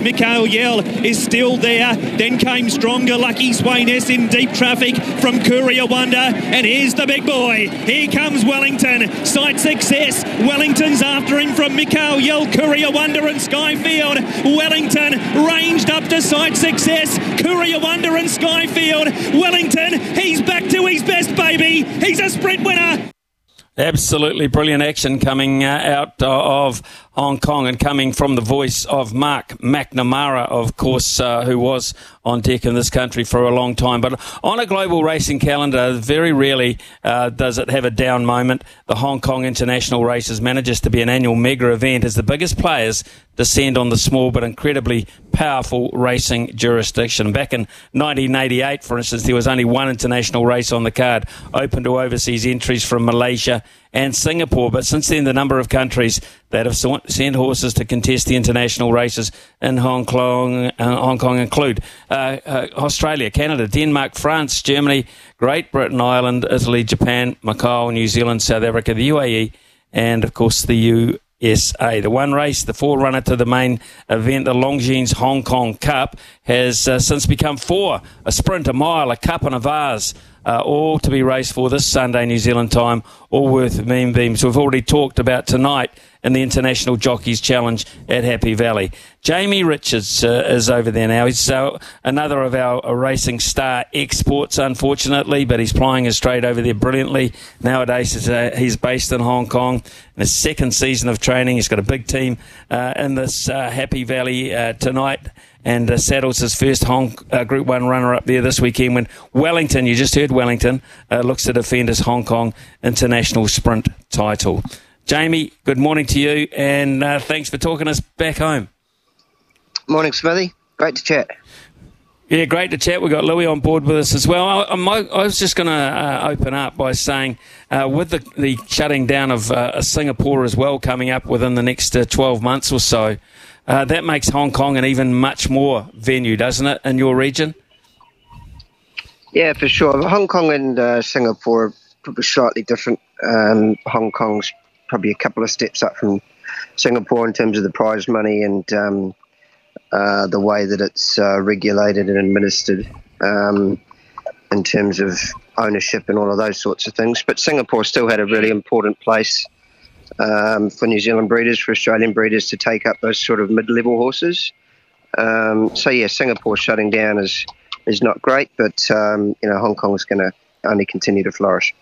Mikhail Yell is still there. Then came stronger Lucky Sweynesse in deep traffic from Courier Wonder. And here's the big boy. Here comes Wellington. Sight success. Wellington's after him from Mikhail Yell, Courier Wonder and Skyfield. Wellington ranged up to sight success. Courier Wonder and Skyfield. Wellington, he's back to his best, baby. He's a sprint winner. Absolutely brilliant action coming uh, out uh, of Hong Kong and coming from the voice of Mark McNamara, of course, uh, who was on deck in this country for a long time. But on a global racing calendar, very rarely uh, does it have a down moment. The Hong Kong International Races manages to be an annual mega event as the biggest players descend on the small but incredibly powerful racing jurisdiction. Back in 1988, for instance, there was only one international race on the card, open to overseas entries from Malaysia and Singapore. But since then, the number of countries that have sent horses to contest the international races in Hong Kong, uh, Hong Kong include uh, uh, Australia, Canada, Denmark, France, Germany, Great Britain, Ireland, Italy, Japan, Macau, New Zealand, South Africa, the UAE, and of course the U. SA. The one race, the forerunner to the main event, the Longines Hong Kong Cup, has uh, since become four a sprint, a mile, a cup, and a vase uh, all to be raced for this Sunday, New Zealand time, all worth mean beams. We've already talked about tonight in the International Jockeys Challenge at Happy Valley. Jamie Richards uh, is over there now. He's uh, another of our uh, racing star exports, unfortunately, but he's plying his trade over there brilliantly. Nowadays, uh, he's based in Hong Kong. In his second season of training, he's got a big team uh, in this uh, Happy Valley tonight and uh, saddles his first Hong uh, Group One runner up there this weekend when Wellington, you just heard Wellington, uh, looks to defend his Hong Kong International Sprint title. Jamie, good morning to you, and uh, thanks for talking us back home. Morning, Smithy. Great to chat. Yeah, great to chat. We've got Louis on board with us as well. I, I was just going to uh, open up by saying, uh, with the, the, shutting down of uh, Singapore as well coming up within the next uh, 12 months or so, uh, that makes Hong Kong an even much more venue, doesn't it, in your region? Yeah, for sure. Hong Kong and uh, Singapore are probably slightly different. Um, Hong Kong's probably a couple of steps up from Singapore in terms of the prize money and um, uh, the way that it's uh, regulated and administered um, in terms of ownership and all of those sorts of things. But Singapore still had a really important place um, for New Zealand breeders, for Australian breeders to take up those sort of mid-level horses. Um, so yeah, Singapore shutting down is is not great, but um, you know Hong Kong is going to only continue to flourish.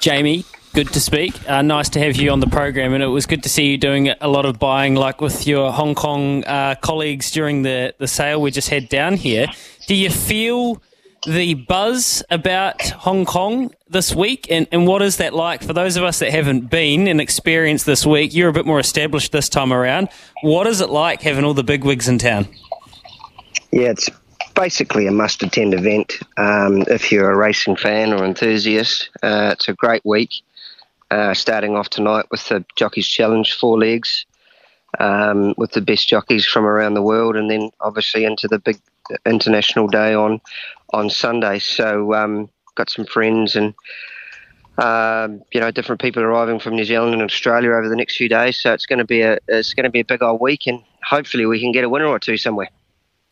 Jamie, good to speak. Uh, nice to have you on the program, and it was good to see you doing a lot of buying, like with your Hong Kong uh, colleagues during the the sale we just had down here. Do you feel the buzz about Hong Kong this week, and, and what is that like for those of us that haven't been and experienced this week? You're a bit more established this time around. What is it like having all the big wigs in town? Yeah, it's basically a must attend event um, if you're a racing fan or enthusiast. Uh, it's a great week. Uh, starting off tonight with the Jockeys Challenge, four legs, um, with the best jockeys from around the world, and then obviously into the big international day on on Sunday. So um, got some friends and um, you know different people arriving from New Zealand and Australia over the next few days. So it's going to be a it's going to be a big old week, and hopefully we can get a winner or two somewhere.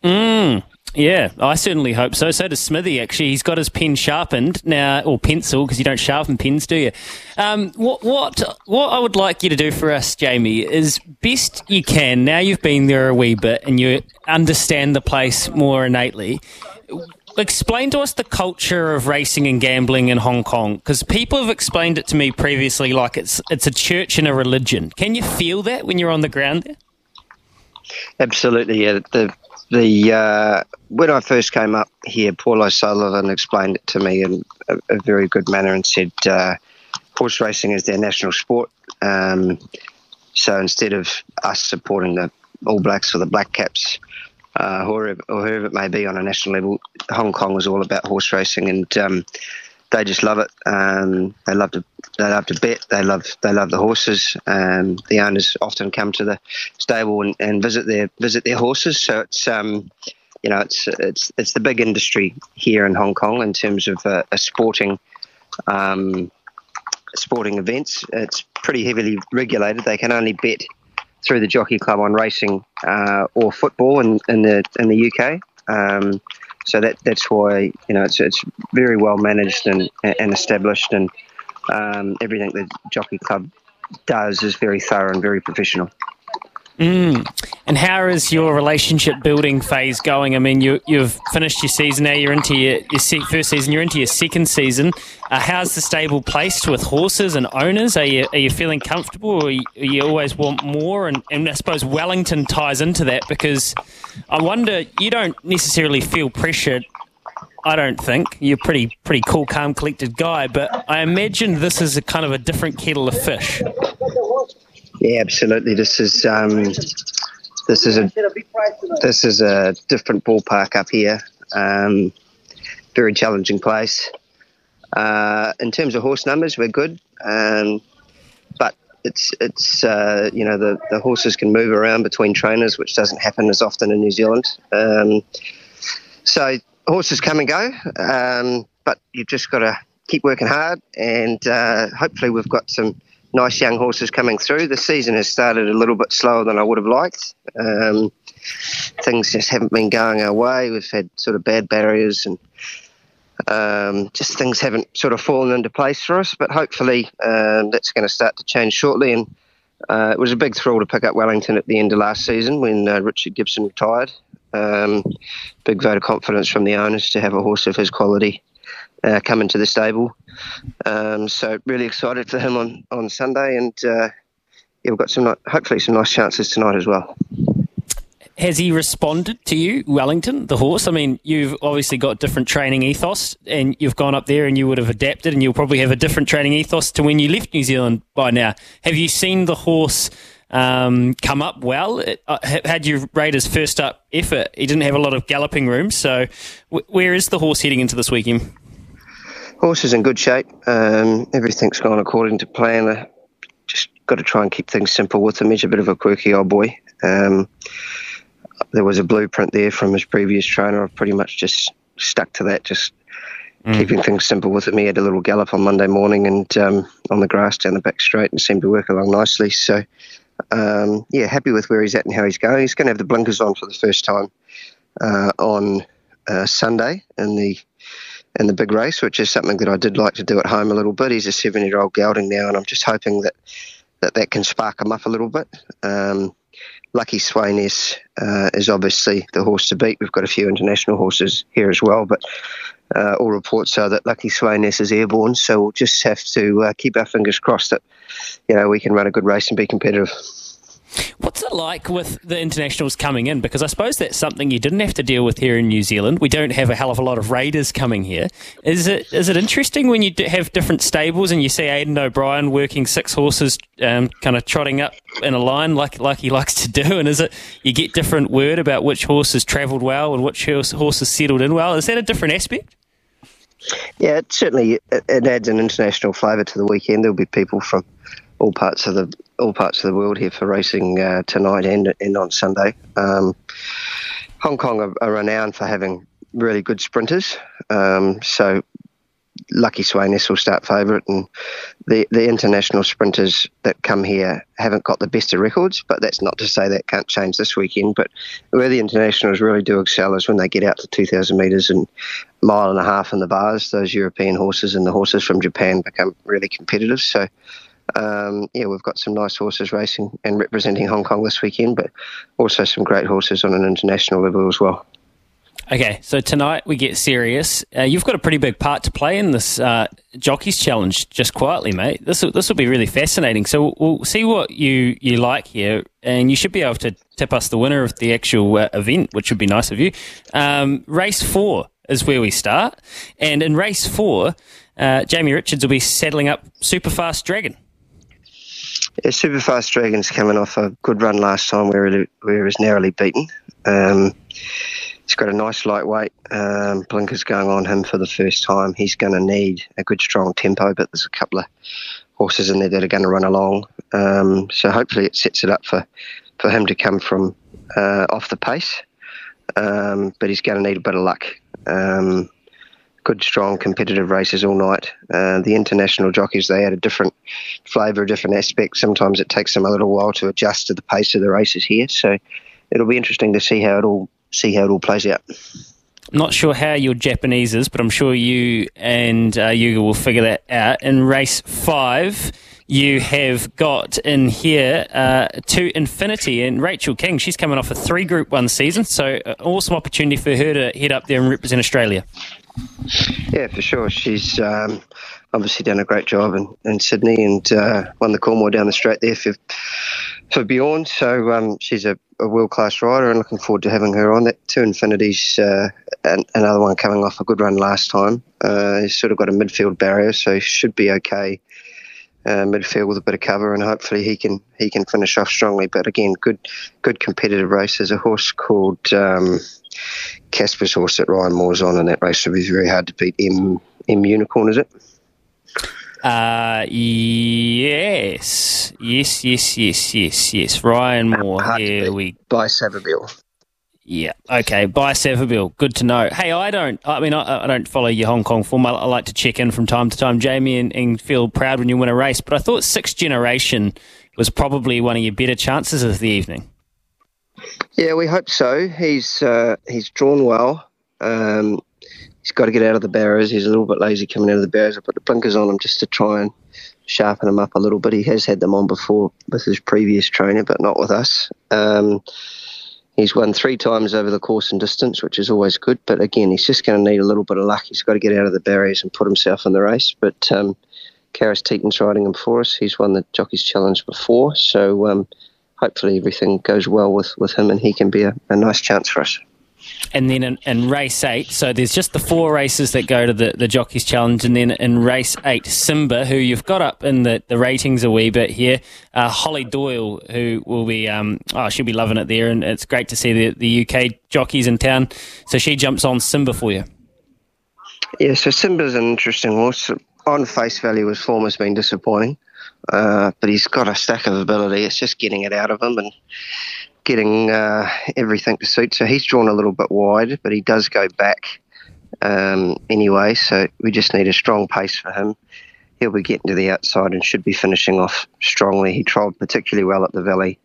Mm. Yeah, I certainly hope so. So does Smithy, actually. He's got his pen sharpened now, or pencil, because you don't sharpen pens, do you? Um, what, what, what I would like you to do for us, Jamie, is best you can, now you've been there a wee bit and you understand the place more innately, explain to us the culture of racing and gambling in Hong Kong because people have explained it to me previously like it's it's a church and a religion. Can you feel that when you're on the ground there? Absolutely, yeah. The the uh, when I first came up here, Paul O'Sullivan explained it to me in a, a very good manner and said uh, horse racing is their national sport. Um, so instead of us supporting the All Blacks or the Black Caps, uh, or, or whoever it may be on a national level, Hong Kong was all about horse racing, and um, they just love it. Um, they love to they love to bet. They love they love the horses. Um, the owners often come to the stable and, and visit their visit their horses. So it's um, you know it's it's it's the big industry here in Hong Kong in terms of uh, a sporting. Um, sporting events it's pretty heavily regulated they can only bet through the Jockey Club on racing uh, or football in, in the in the UK. Um, so that that's why you know it's it's very well managed and and established, and um, everything the Jockey Club does is very thorough and very professional. Mm. And how is your relationship building phase going? I mean, you, you've finished your season now. You're into your, your first season. You're into your second season. Uh, how's the stable placed with horses and owners? Are you are you feeling comfortable, or you, you always want more? And, and I suppose Wellington ties into that because I wonder you don't necessarily feel pressured I don't think you're pretty pretty cool, calm, collected guy. But I imagine this is a kind of a different kettle of fish. Yeah, absolutely. This is um, this is a this is a different ballpark up here. Um, very challenging place. Uh, in terms of horse numbers, we're good, um, but it's it's uh, you know the, the horses can move around between trainers, which doesn't happen as often in New Zealand. Um, so horses come and go, um, but you've just got to keep working hard, and uh, hopefully we've got some nice young horses coming through. The season has started a little bit slower than I would have liked. Um, things just haven't been going our way. We've had sort of bad barriers and um, just things haven't sort of fallen into place for us. But hopefully um, that's going to start to change shortly. And uh, it was a big thrill to pick up Wellington at the end of last season when uh, Richard Gibson retired. Um, big vote of confidence from the owners to have a horse of his quality uh, come into the stable. Um, so really excited for him on, on Sunday, and uh, yeah, we've got some hopefully some nice chances tonight as well. Has he responded to you, Wellington, the horse? I mean, you've obviously got different training ethos, and you've gone up there and you would have adapted, and you'll probably have a different training ethos to when you left New Zealand by now. Have you seen the horse um, come up well? Uh, had you rate his first up effort? He didn't have a lot of galloping room, so w- where is the horse heading into this weekend? Horse is in good shape. Um, everything's gone according to plan. Uh, just got to try and keep things simple with him. He's a bit of a quirky old boy. Um, there was a blueprint there from his previous trainer. I've pretty much just stuck to that, just mm. keeping things simple with him. He had a little gallop on Monday morning and um, on the grass down the back straight and seemed to work along nicely. So, um, yeah, happy with where he's at and how he's going. He's going to have the blinkers on for the first time uh, on uh, Sunday in the in the big race, which is something that I did like to do at home a little bit. He's a seven-year-old gelding now, and I'm just hoping that that, that can spark him up a little bit. Um, Lucky Sweynesse uh, is obviously the horse to beat. We've got a few international horses here as well, but uh, all reports are that Lucky Sweynesse is airborne. So we'll just have to uh, keep our fingers crossed that you know we can run a good race and be competitive. What's it like with the internationals coming in? Because I suppose that's something you didn't have to deal with here in New Zealand. We don't have a hell of a lot of raiders coming here. Is it is it interesting when you have different stables and you see Aidan O'Brien working six horses, um, kind of trotting up in a line like like he likes to do? And is it you get different word about which horses travelled well and which horses settled in well? Is that a different aspect? Yeah, it certainly it adds an international flavour to the weekend. There'll be people from all parts of the all parts of the world here for racing uh, tonight and and on Sunday. Um, Hong Kong are, are, renowned for having really good sprinters, um, so Lucky Sweynesse will start favourite, and the the international sprinters that come here haven't got the best of records. But that's not to say that can't change this weekend. But where the internationals really do excel is when they get out to 2,000 metres and mile and a half in the bars. Those European horses and the horses from Japan become really competitive. So. Um, yeah, we've got some nice horses racing and representing Hong Kong this weekend, but also some great horses on an international level as well. Okay, so tonight we get serious. Uh, you've got a pretty big part to play in this uh, jockeys challenge. Just quietly, mate. This will, this will be really fascinating. So we'll, see what you you like here, and you should be able to tip us the winner of the actual uh, event, which would be nice of you. Um, race four is where we start, and in race four, uh, Jamie Richards will be saddling up Superfast Dragon. Yeah, Superfast Dragon's coming off a good run last time where it, where it was narrowly beaten. Um, He's got a nice lightweight. Um, blinkers going on him for the first time. He's going to need a good strong tempo, but there's a couple of horses in there that are going to run along. Um, so hopefully it sets it up for, for him to come from uh, off the pace. Um, but he's going to need a bit of luck. Um, good, strong, competitive races all night. Uh, the international jockeys, they add a different flavour, a different aspect. Sometimes it takes them a little while to adjust to the pace of the races here. So it'll be interesting to see how it all see how it all plays out. I'm not sure how your Japanese is, but I'm sure you and uh, Yuga will figure that out. In race five, you have got in here uh, to Infinity and Rachel King. She's coming off a three Group One season, so uh, awesome opportunity for her to head up there and represent Australia. Yeah, for sure. She's um, obviously done a great job in, in Sydney and uh, won the Coolmore down the straight there for for Bjorn. So um, she's a, a world class rider, and looking forward to having her on. That two infinities, uh, and another one coming off a good run last time. Uh, he's sort of got a midfield barrier, so he should be okay. Uh, midfield with a bit of cover, and hopefully he can he can finish off strongly. But again, good good competitive race. There's a horse called um, Caspar's horse that Ryan Moore's on, in that race will be very hard to beat. M M Unicorn, is it? Uh, yes, yes, yes, yes, yes, yes. Ryan Moore. Here we by Savabeel. Yeah. Okay. By Savabeel. Good to know. Hey, I don't. I mean, I, I, don't follow your Hong Kong form. I, I, like to check in from time to time, Jamie, and, and, feel proud when you win a race. But I thought Sixth Generation was probably one of your better chances of the evening. Yeah, we hope so. He's uh, he's drawn well. Um, he's got to get out of the barriers. He's a little bit lazy coming out of the barriers. I put the blinkers on him just to try and sharpen him up a little bit. He has had them on before with his previous trainer, but not with us. Um, he's won three times over the course and distance, which is always good. But again, he's just going to need a little bit of luck. He's got to get out of the barriers and put himself in the race. But um, Karis Teetan's riding him for us. He's won the Jockeys Challenge before, so um, hopefully everything goes well with, with him and he can be a, a nice chance for us and then in, in, race eight, so there's just the four races that go to the, the Jockeys Challenge, and then in race eight, Simba, who you've got up in the, the ratings a wee bit here, uh, Holly Doyle, who will be, um, oh, she'll be loving it there, and it's great to see the, the UK jockeys in town. So she jumps on Simba for you. Yeah, so Simba's an interesting horse. On face value, his form has been disappointing, uh, but he's got a stack of ability. It's just getting it out of him, and getting uh, everything to suit. So he's drawn a little bit wide, but he does go back um, anyway. So we just need a strong pace for him. He'll be getting to the outside and should be finishing off strongly. He trialled particularly well at the Valley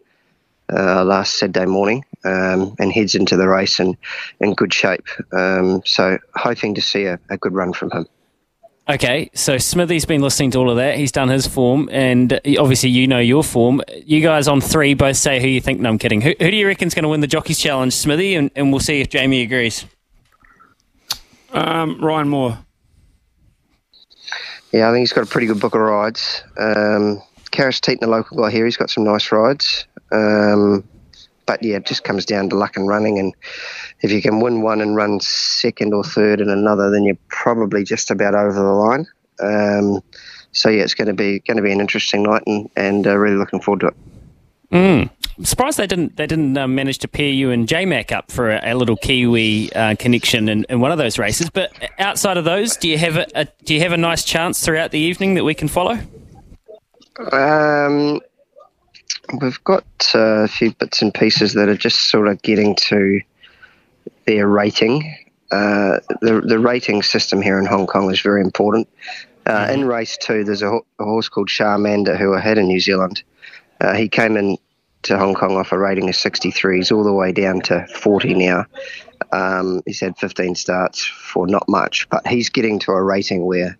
uh, last Saturday morning um, and heads into the race in, in good shape. Um, so hoping to see a, a good run from him. Okay, so Smithy's been listening to all of that. He's done his form, and obviously you know your form. You guys on three both say who you think. No, I'm kidding. Who, who do you reckon's going to win the Jockeys Challenge, Smithy? And, and we'll see if Jamie agrees. Um, Ryan Moore. Yeah, I think he's got a pretty good book of rides. Um, Karis Teetan, the local guy here, he's got some nice rides. Um, but yeah, it just comes down to luck and running. And if you can win one and run second or third in another, then you're probably just about over the line. Um, so yeah, it's going to be going to be an interesting night, and and uh, really looking forward to it. Mm. I'm surprised they didn't they didn't uh, manage to pair you and JMac up for a, a little Kiwi uh, connection in, in, one of those races. But outside of those, do you have a, a, do you have a nice chance throughout the evening that we can follow? Um, we've got uh, a few bits and pieces that are just sort of getting to their rating. uh, the the rating system here in Hong Kong is very important. Uh, in race two, there's a, ho- a horse called Charmander who I had in New Zealand. Uh, he came in to Hong Kong off a rating of 63. He's all the way down to 40 now. Um, he's had 15 starts for not much, but he's getting to a rating where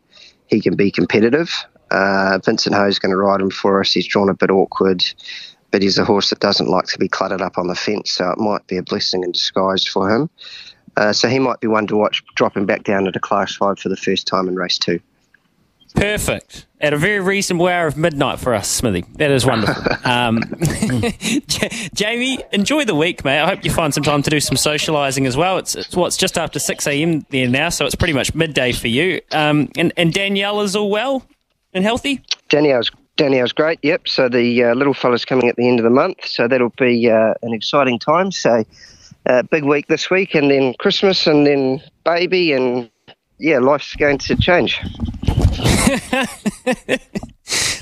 he can be competitive. Uh, Vincent Ho's going to ride him for us. He's drawn a bit awkward, but he's a horse that doesn't like to be cluttered up on the fence, so it might be a blessing in disguise for him. Uh, so he might be one to watch dropping back down into class five for the first time in race two. Perfect. At a very reasonable hour of midnight for us, Smithy. That is wonderful. um, Jamie, enjoy the week, mate. I hope you find some time to do some socialising as well. It's, it's what's just after 6 a.m. there now, so it's pretty much midday for you. Um, and, and Danielle is all well and healthy? Danielle's Danielle's great. Yep. So the uh, little fella's coming at the end of the month, so that'll be uh, an exciting time. So uh, big week this week, and then Christmas, and then baby, and yeah, life's going to change.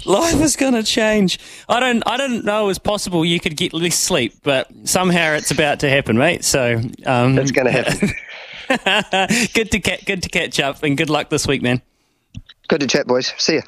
Life is going to change. I don't. I don't know. It's possible you could get less sleep, but somehow it's about to happen, mate. So um, It's going to happen. good to ca- good to catch up, and good luck this week, man. Good to chat, boys. See ya.